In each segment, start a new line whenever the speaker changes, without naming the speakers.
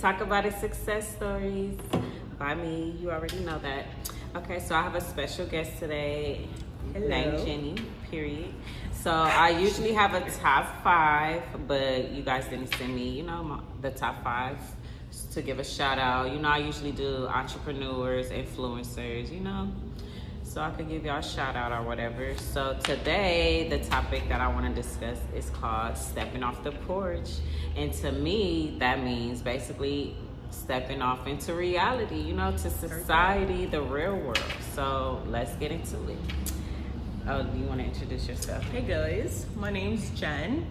talk about it success stories by me. You already know that. Okay, so I have a special guest today
Hello.
named Jenny, period. So I usually have a top five, but you guys didn't send me, you know, my, the top five to give a shout out. You know, I usually do entrepreneurs, influencers, you know, so I could give y'all a shout out or whatever. So today, the topic that I want to discuss is called stepping off the porch. And to me, that means basically stepping off into reality, you know, to society, the real world. So let's get into it. Oh, you want to introduce yourself?
Hey guys, my name's Jen.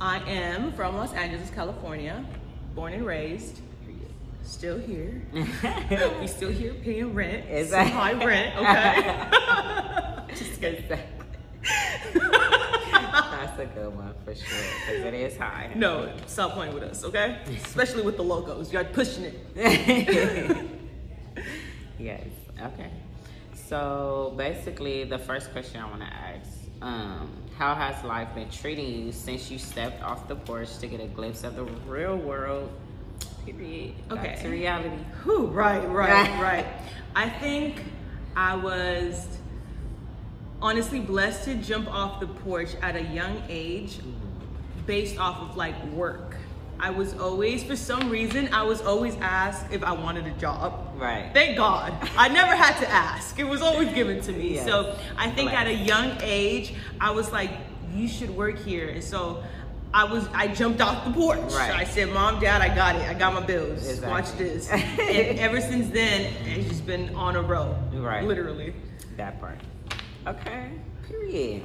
I am from Los Angeles, California, born and raised. Still here. we still here paying rent.
Is
Some high rent? Okay. Just kidding.
That's a good one for sure, because it is high.
No, stop playing with us, okay? Especially with the logos. You're pushing it.
yes. Okay. So basically, the first question I want to ask: um, How has life been treating you since you stepped off the porch to get a glimpse of the real world? Period. Back
Okay.
to reality.
Who? right, right, right. I think I was honestly blessed to jump off the porch at a young age based off of like work. I was always, for some reason, I was always asked if I wanted a job.
Right.
Thank God. I never had to ask. It was always given to me.
Yes.
So I think at a young age, I was like, you should work here. And so I was I jumped off the porch.
Right.
I said, Mom, Dad, I got it. I got my bills.
Exactly.
Watch this. and ever since then, it's just been on a roll.
Right.
Literally.
That part. Okay. Period.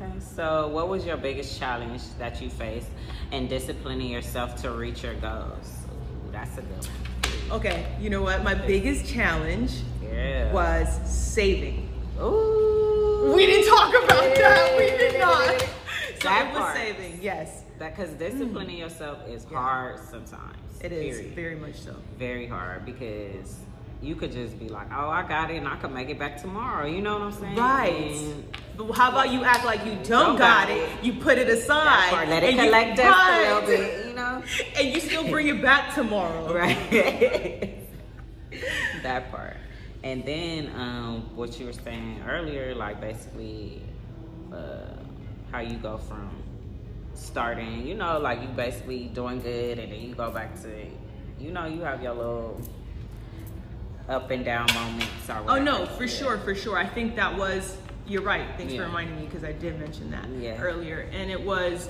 Okay. So, what was your biggest challenge that you faced in disciplining yourself to reach your goals? Ooh, that's a good one.
Okay, you know what? My biggest challenge
Yeah.
was saving.
Ooh.
We didn't talk about that. We did not. So
That
was
part.
saving, yes.
That because disciplining yourself is
Yeah.
hard sometimes.
It is
period.
very much so.
very hard because you could just be like, oh, I got it, and I could make it back tomorrow. You know what I'm saying?
Right.
And
But how about you act like you don't,
Don't
got,
got
it,
it.
you put it aside,
that part, let it
and you-
collect dust a little bit. You know?
and you still bring it back tomorrow.
Right. that part. And then um, what you were saying earlier, like basically uh, how you go from starting, you know, like you basically doing good and then you go back to, you know, you have your little up and down moments. Or
Oh no, for
Yeah.
sure, for sure. I think that was. You're right. Thanks
Yeah.
for reminding me because I did mention that
Yeah.
earlier, and it was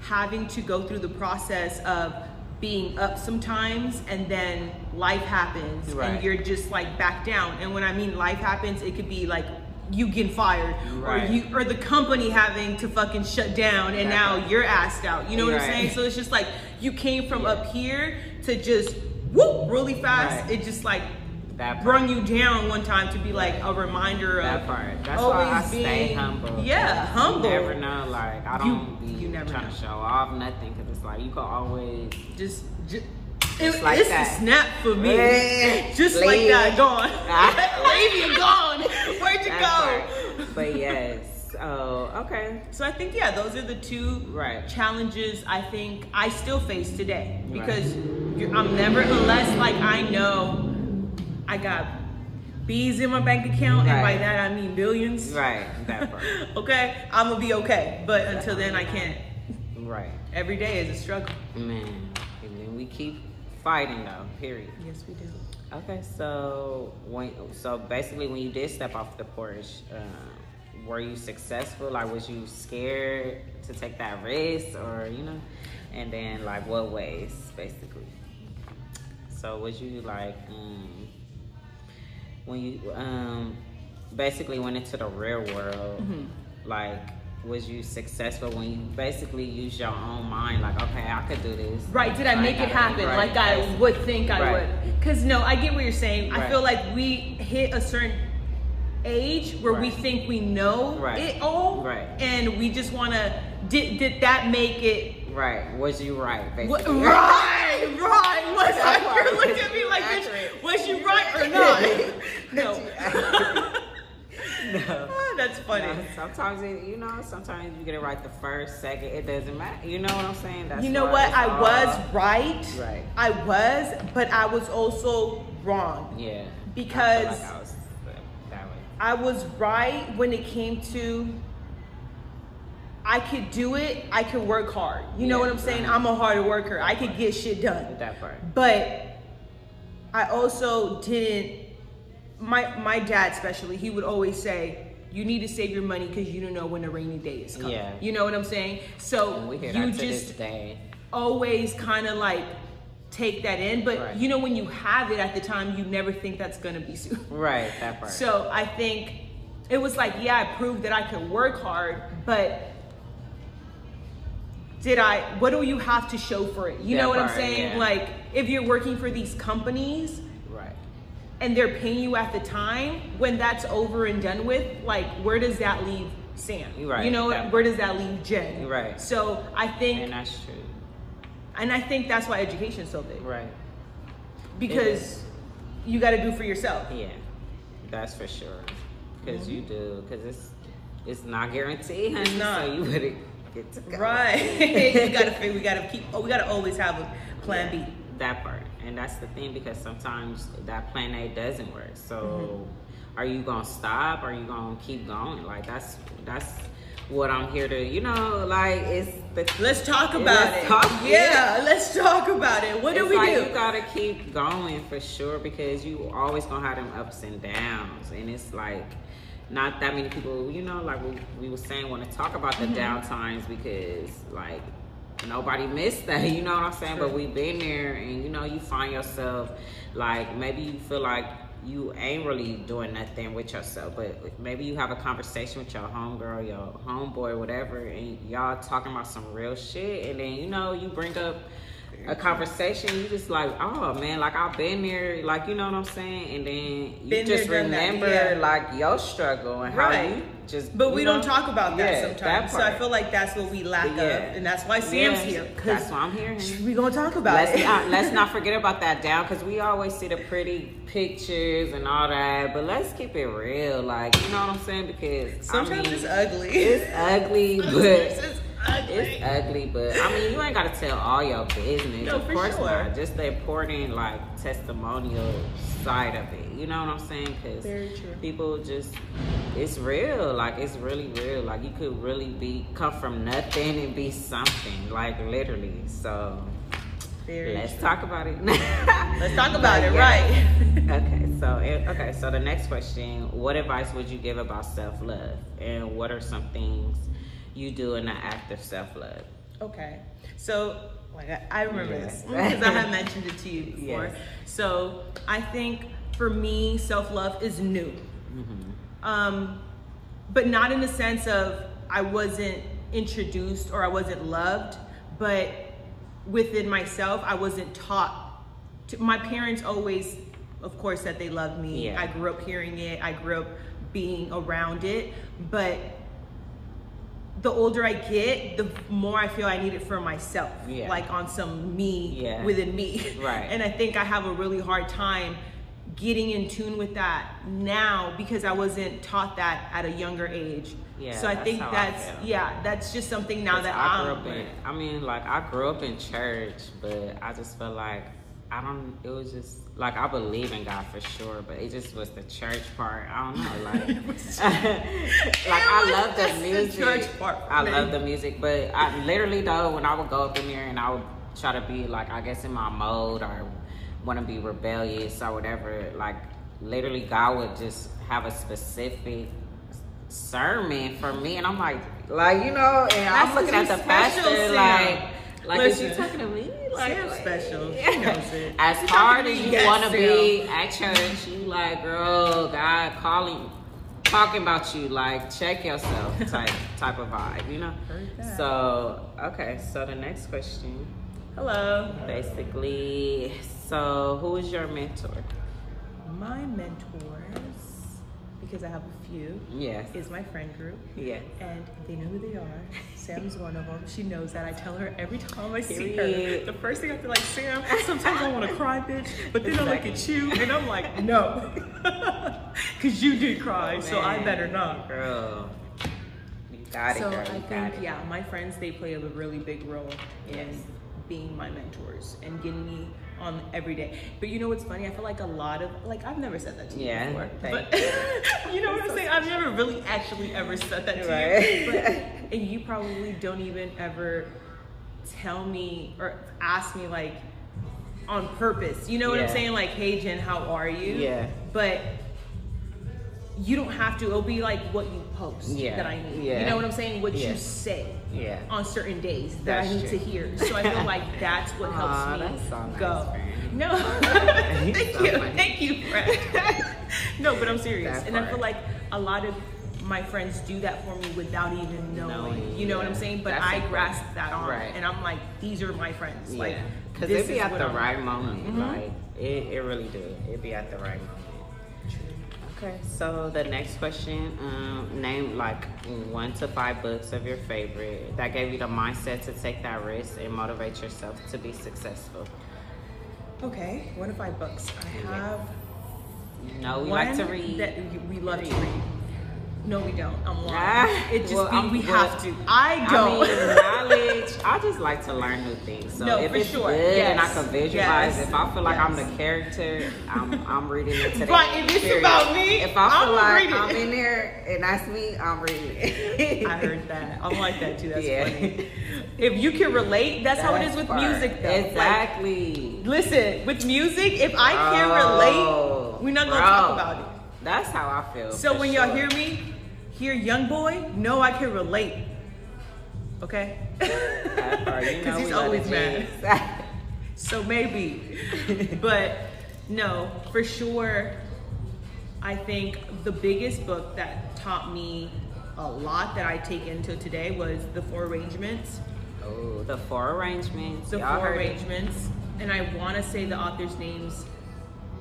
having to go through the process of being up sometimes and then life happens
Right.
and you're just like back down and when i mean life happens it could be like you getting fired
Right.
or you or the company having to fucking shut down and now you're asked out you know what i'm saying so it's just like you came from
Yeah.
up here to just whoop really fast
Right.
it just like
That
brung you down one time to be like a reminder of
That part. That's why I stay humble.
Yeah, humble.
You never know. Like I don't be
you never
trying
know.
to show off nothing because it's like you could always.
Just, just,
Just like
it's
that.
a snap for me. Just like that, gone. Leave you gone. Where'd you
that
go?
part. But yes. Oh, okay.
So I think yeah, those are the two
Right.
challenges I think I still face today
Right.
because you're, I'm never unless like I know I got bees in my bank account and by that I mean billions.
Right. That part.
okay, I'm gonna be okay, but until then I can't.
right.
Every day is a struggle.
Man. And then we keep fighting though. Period.
Yes, we do.
Okay. So when so basically when you did step off the porch. Uh, were you successful? Like, was you scared to take that risk, or you know? And then, like, what ways, basically? So, was you like, um, when you um, basically went into the real world,
Mm-hmm.
like, was you successful when you basically use your own mind? Like, okay, I could do this.
Right, did I make it happen
right,
like I
basically.
would think I
Right.
would? Because, no, I get what you're saying. I feel like we hit a certain age where we think we know
Right.
it all.
Right.
And we just want to, did, did that make it?
Right. Was you right?
What, right, right. Was I, looking at me like, bitch, was you right or not? no. no. That's funny.
Sometimes it, you know, sometimes you get it right the first, second. It doesn't matter. You know what I'm saying?
That's you know what? I was right. Right. I was, but I was also wrong.
Yeah.
Because I, like I, was I was right when it came to I could do it. I could work hard. You yeah, know what I'm saying? Right. I'm a hard worker. That I could part. get shit done.
That part.
But I also didn't. My my dad especially, he would always say, "You need to save your money because you don't know when a rainy day is coming." Yeah. You know what I'm saying? So you just always kind of like take that in. But right. you know, when you have it at the time, you never think that's gonna be soon.
Right. That part.
So I think it was like, yeah, I proved that I could work hard, but did I, what do you have to show for it? You that know what part, I'm saying? Yeah. Like, if you're working for these companies, and they're paying you at the time, when that's over and done with, like, where does that leave Sam? Right. You know, where does that leave Jen?
Right.
So I think,
and that's true.
And I think that's why education is so big.
Right.
Because you got to do for yourself.
Yeah, that's for sure. Because mm-hmm. you do, because it's it's not guaranteed. It's not. So you would get to go.
Right. you gotta figure. We gotta keep. Oh, we gotta always have a plan yeah, B.
That part, and that's the thing because sometimes that plan A doesn't work. So, mm-hmm. are you gonna stop? Are you gonna keep going? Like that's that's what I'm here to. You know, like it's the.
Let's talk about let's it. Talk, yeah, yeah, let's talk about it. What
it's
do we
like
do?
You gotta keep going for sure because you always gonna have them ups and downs, and it's like not that many people, you know, like we, we were saying, want to talk about the mm-hmm. down times because, like, nobody missed that, you know what I'm saying? But we've been there, and you know, you find yourself like maybe you feel like you ain't really doing nothing with yourself, but maybe you have a conversation with your homegirl, your homeboy, whatever, and y'all talking about some real shit, and then you know, you bring up a conversation, you just like, oh man, like I've been there, like you know what I'm saying, and then you been just there, remember yeah. like your struggle and right. how you just.
But we know, don't talk about that yeah, sometimes, that so I feel like that's what we lack yeah. of, and that's why Sam's here.
That's why I'm here.
We gonna talk about
let's
it.
Not, let's not forget about that down, because we always see the pretty pictures and all that, but let's keep it real, like you know what I'm saying, because
sometimes
I mean,
it's ugly.
It's ugly, but ugly. It's ugly, but I mean, you ain't gotta tell all your business.
No,
of course
sure.
not. Just the important, like, testimonial side of it. You know what I'm saying? Because people just, it's real. Like, it's really real. Like, you could really be come from nothing and be something. Like, literally. So. Very Let's true. talk about it.
Let's talk about it, right?
okay, so eh, okay, so the next question: What advice would you give about self love, and what are some things you do in the act of self love?
Okay. So, like, I, I remember yes. this because I have mentioned it to you before. Yes. So, I think for me, self love is new. Mm-hmm. Um, but not in the sense of I wasn't introduced or I wasn't loved, but within myself, I wasn't taught. To, my parents always, of course, said they loved me. Yeah. I grew up hearing it, I grew up being around it, but the older I get, the more I feel I need it for myself. Yeah. Like on some me yeah. within me.
Right.
And I think I have a really hard time getting in tune with that now because I wasn't taught that at a younger age. Yeah, so I think that's I yeah, that's just something now that I
grew I'm, up in. I mean, like I grew up in church, but I just felt like I don't. It was just like I believe in God for sure, but it just was the church part. I don't know, like, like I love the music. The church part. I love the music, but I literally though when I would go up in there and I would try to be like I guess in my mode or want to be rebellious or whatever, like literally God would just have a specific sermon for me, and I'm like, like you know, and That's I'm looking at the pastor like. Like, Listen, is she talking to me?
Like, Sam's special.
As hard as you want to be at church, you like, girl, God calling, talking about you. Like, check yourself type type of vibe, you know. So, okay. So the next question.
Hello.
Basically, so who is your mentor?
My mentors, because I have a few.
Yes.
Is my friend group.
Yes.
And they know who they are. Sam's one of them. She knows that. I tell her every time I see her. The first thing I feel like, Sam, sometimes I want to cry, bitch. But then exactly. I look at you and I'm like, no. because you did cry, so I better not.
Girl, you got it,
So
girl.
I
You got
think,
it.
yeah, my friends they play a really big role in being my mentors and getting me on every day. But you know what's funny? I feel like a lot of like I've never said that to you
Yeah,
before, but you know what I'm saying? I've never really actually ever said that to
Right.
you, but, and you probably don't even ever tell me or ask me like on purpose. You know what I'm saying? Like, hey Jen, how are you?
Yeah.
But you don't have to. It'll be like what you post
Yeah.
that I need.
Yeah.
You know what I'm saying? What
Yeah.
you say on certain days that I need
true.
to hear. So I feel like that's what helps
Aw,
me
that's so nice,
go. No, thank
so
you,
funny.
thank you, friend. no, but I'm serious, and I feel like a lot of my friends do that for me without even knowing.
Knowing,
you know what. I'm saying? But
That's
I grasp that on,
Right.
and I'm like, these are my friends. Like,
because it be at the
I'm-
right moment.
Mhm.
Like it, it really do. It be at the right moment. Okay, so the next question, um, name like one to five books of your favorite that gave you the mindset to take that risk and motivate yourself to be successful.
Okay, one of five books. I have
No, we like to read.
That we love to read. No, we don't. I'm lying.
Ah,
it just
well,
be, we
well,
have to. I don't.
I mean, knowledge. I just like to learn new things. So
No,
if
for
it's
sure.
good and I can visualize,
Yes.
if I feel like I'm the character, I'm, I'm reading it today.
But if it's about me,
if I feel
I'm
like I'm in there and that's me, I'm reading it.
I heard that. I'm like that too. That's
Yeah.
funny. If you can relate, that's, how it is with
part.
music, though. Like,
Exactly.
listen, with music, if I can
Bro,
relate, we're not gonna
bro.
talk about it.
That's how I feel.
So when y'all hear me, hear young boy, know I can relate. Okay?
That part, you know
Because he's always mad. So maybe. but no, for sure, I think the biggest book that taught me a lot that I take into today was The Four Arrangements.
oh, the four arrangements.
The
y'all
Four
heard it.
Arrangements. And I want to say the author's name's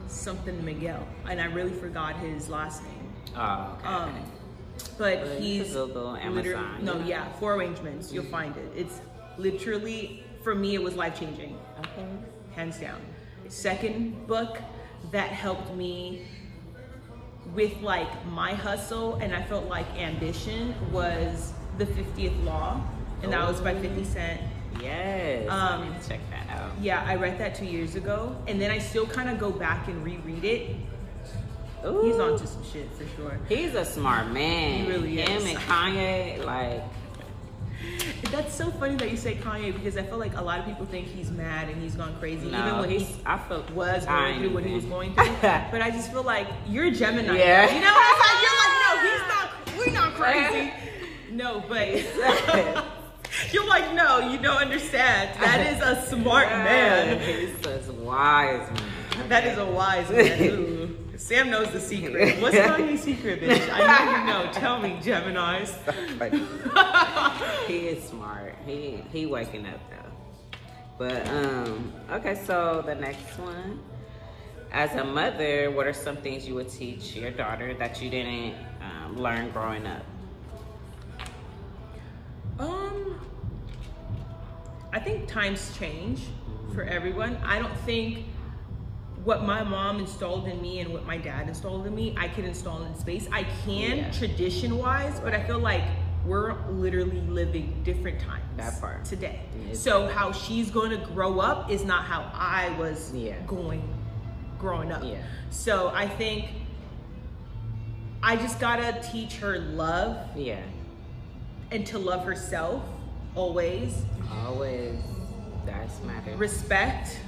something Miguel. And I really forgot his last name.
Oh, okay.
Um, but
Well,
he's
Google Amazon,
No, yeah, Four Arrangements. You'll find it. It's literally for me. It was life changing,
okay.
hands down. Second book that helped me with like my hustle and I felt like ambition was the 50th Law, and that was by 50 Cent.
Yes.
Um,
check that out.
Yeah, I read that two years ago, and then I still kind of go back and reread it.
Ooh.
He's onto some shit for sure.
He's a smart man.
He really
Him
is.
and Kanye, like,
That's so funny that you say Kanye because I feel like a lot of people think he's mad and he's gone crazy,
no,
even when he
I feel
was going through what he was going through. but I just feel like you're a Gemini.
Yeah.
You know, it's like you're like, no, he's not. We're not crazy. No, but you're like, no, you don't understand. That is a smart man.
He's a wise man.
That is a wise man. Sam knows the secret. What's Kanye's secret, bitch? I know you know. Tell me, Gemini's.
he is smart. He he waking up though. But um, okay. So the next one, as a mother, what are some things you would teach your daughter that you didn't um, learn growing up?
Um, I think times change for everyone. I don't think what my mom installed in me and what my dad installed in me, I can install in space. I can
Yeah.
tradition wise, but I feel like we're literally living different times
That part.
today.
Yeah.
So how she's going to grow up is not how I was
Yeah.
going growing up.
Yeah.
So I think I just gotta teach her love
Yeah,
and to love herself always,
always. That's matter.
respect.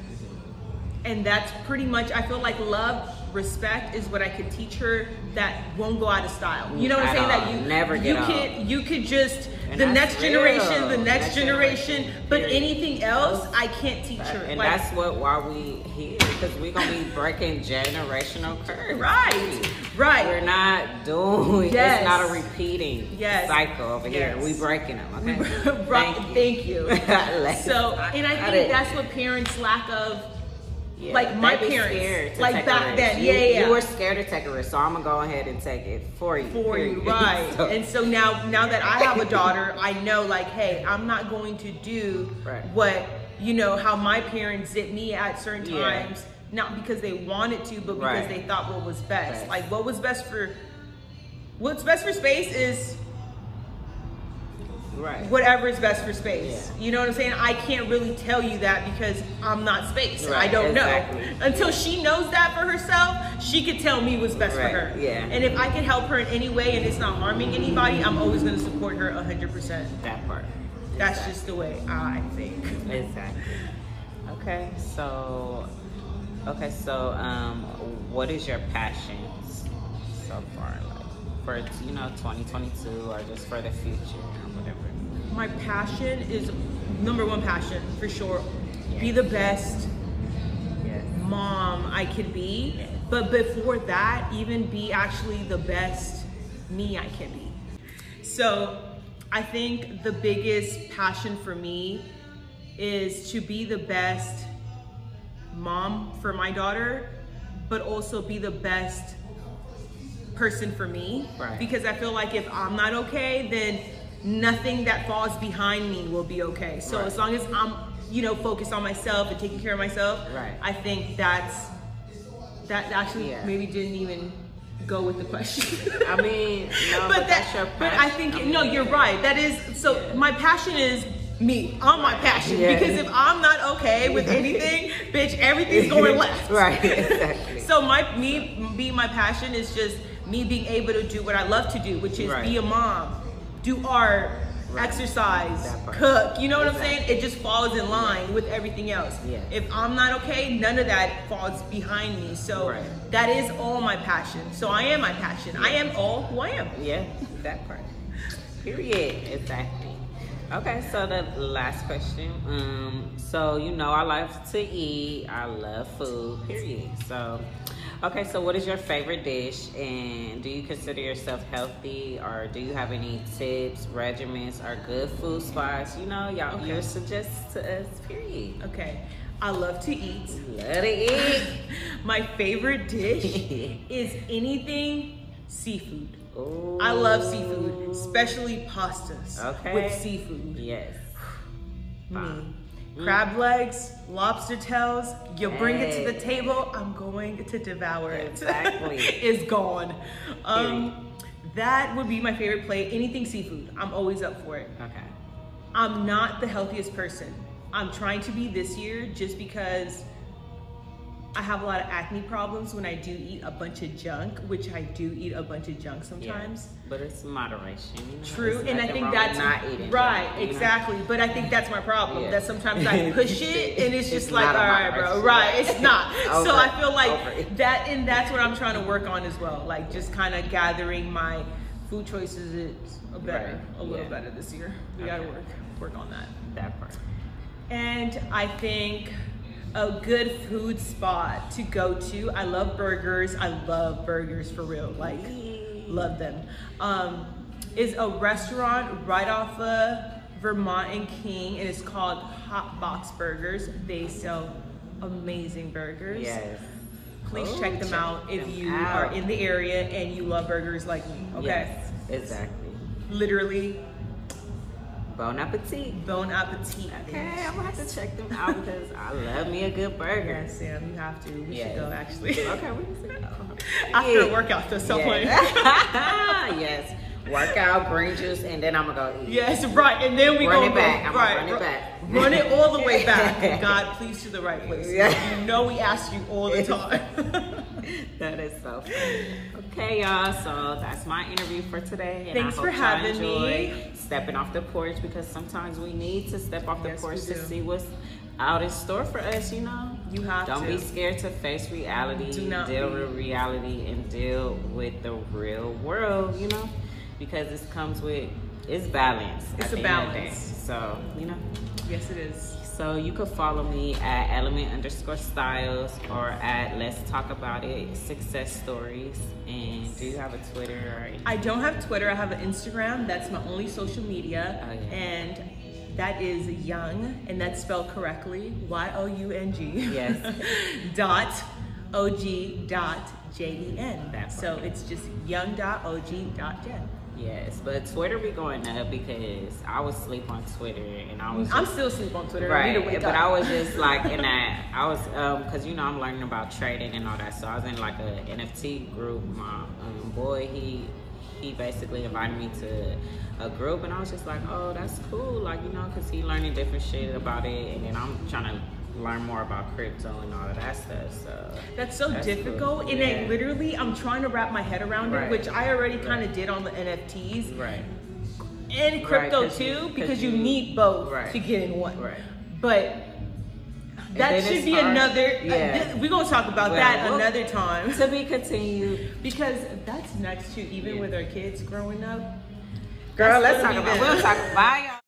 And that's pretty much, I feel like love, respect is what I could teach her that won't go out of style. You know what I'm saying?
all.
That you
Never
you
get old.
could you could just
And
the next generation, the next,
Next
generation,
generation,
but anything else I can't teach her.
And
Like,
that's what why we here because we're gonna be breaking generational curves.
right, right.
We're not doing.
Yes.
It's not a repeating
Yes.
cycle over here.
Yes.
We breaking them. Okay.
right. Thank you.
Let's-
so, and I think that's what parents lack of.
Yeah,
like, my parents, like, back then.
You-
Yeah, yeah, yeah.
You were scared to take a risk, so I'm gonna go ahead and take it for you.
for you, right?
So-
and so now, now that I have a daughter, I know like, hey, I'm not going to do
Right.
what you know how my parents did me at certain
Yeah.
times not because they wanted to, but because
Right.
they thought what was best.
Best.
Like what was best for what's best for space is
Right.
whatever is best for space.
Yeah.
You know what I'm saying? I can't really tell you that because I'm not space. I don't
exactly.
know. Until she knows that for herself, she could tell me what's best
Right,
for her.
yeah.
And if I can help her in any way and it's not harming anybody, I'm always going to support her 100%.
That part.
That's just the way I think.
Exactly. Okay, so okay, so um, what is your passions so far, like for you know 2022 or just for the future?
My passion is number one passion for sure. Be the best
Yes.
mom I could be. But before that, even be actually the best me I can be. So I think the biggest passion for me is to be the best mom for my daughter, but also be the best person for me.
Right.
Because I feel like if I'm not okay, then nothing that falls behind me will be okay. So
Right.
as long as I'm, you know, focused on myself and taking care of myself,
Right.
I think that's that actually
Yeah.
maybe didn't even go with the question.
I mean, no, but, that's your passion.
but I think
I
no, you're right. That is so.
Yeah.
My passion is me. I'm my passion
Yeah.
because if I'm not okay with anything, bitch, everything's going left.
right, exactly.
So my me being my passion is just me being able to do what I love to do, which is
Right.
be a mom, do art,
Right.
exercise, cook. You know what I'm saying? It just falls in line with everything else.
Yeah.
If I'm not okay, none of that falls behind me. So
Right.
that is all my passion. So I am my passion. I am all who I am.
Yeah, that part. Period. Exactly. Okay, so the last question. Um, so you know I love to eat. I love food. Period. So, okay, so what is your favorite dish, and do you consider yourself healthy, or do you have any tips, regimens, or good food spots? You know, y'all,
Okay.
you suggest to us. Period.
Okay. I love to eat.
Love to eat.
My favorite dish is anything seafood.
Ooh.
I love seafood, especially pastas
Okay.
with seafood.
Yes.
Me.
Mm.
Crab legs, lobster tails, you bring it to the table, I'm going to devour it.
Exactly.
it's gone. Um, that would be my favorite plate. Anything seafood, I'm always up for it.
Okay.
I'm not the healthiest person. I'm trying to be this year just because I have a lot of acne problems when I do eat a bunch of junk, which I do eat a bunch of junk sometimes.
Yeah, but it's moderation. You know?
True,
There's
and I think that's
not eating.
right,
junk, you know?
exactly. But I think that's my problem.
Yeah.
That sometimes I push it, and it's just
It's
like,
not
all right, bro, right? It's not.
Over
so I feel like that, and that's what I'm trying to work on as well. Like just kind of gathering my food choices is a better,
Right,
a little
yeah.
better this year. We gotta work, work on that.
That part.
And I think a good food spot to go to. I love burgers. I love burgers for real. Like, love them. Um, is a restaurant right off of Vermont and King, and it's called Hot Box Burgers. They sell amazing burgers.
Yes.
Please
Oh,
check them
check
out if
them
you
out.
are in the area and you love burgers like me. Okay.
Yes, exactly.
Literally,
Bon appetit.
bon appetit.
Okay, I'm gonna have to check them out because I love me a good burger.
Yes, Sam, you have to. We
Yes.
should go actually.
Okay, we can go.
After
Yeah.
a workout, though, some point.
Yes. yes. Workout, green juice, and then I'm gonna go eat.
Yes, right. And then we
Run it back.
Go,
I'ma
right,
run it back.
Run it all the way back. God, please to the right place.
Yeah.
You know we ask you all the time.
that is so funny. Okay, y'all. So that's my interview for today. And
Thanks for having me.
Stepping off the porch because sometimes we need to step off the
Yes,
porch to see what's out in store for us. You know,
You have to
Don't
to.
be scared to face reality.
Do not
deal
be.
with reality and deal with the real world. You know, because this comes with it's balance.
It's a
the end of the
balance.
So you know.
yes, it is.
So you could follow me at element underscore styles or at let's talk about it success stories. And do you have a Twitter or anything?
I don't have Twitter. I have an Instagram. That's my only social media.
Oh, yeah.
And that is Young, and that's spelled correctly. Y O U N G.
Yes.
dot O G dot J E N. So it's just young dot O G dot Jen.
Yes, but Twitter be going up because I was sleep on Twitter and I was.
I'm still asleep on Twitter.
Right,
need to wake
but
up.
I was just like in that. I was um because you know I'm learning about trading and all that, so I was in like a NFT group. My um, boy, he he basically invited me to a group, and I was just like, oh, that's cool, like you know, because he learning different shit about it, and then I'm trying to learn more about crypto and all of that stuff. So
That's so
That's
difficult,
cool.
and
Yeah.
like literally, I'm trying to wrap my head around
Right.
it, which I already kind of did on the NFTs
right,
and crypto
'cause you-
because you,
you-
need both
right.
to get in one.
right.
But that should be
hard.
another.
Uh, yeah.
we're gonna talk about
Well,
that
we'll-
another time
To be continued.
because that's next too. Even
Yeah.
with our kids growing up.
Girl, let's talk about. We'll talk. Bye.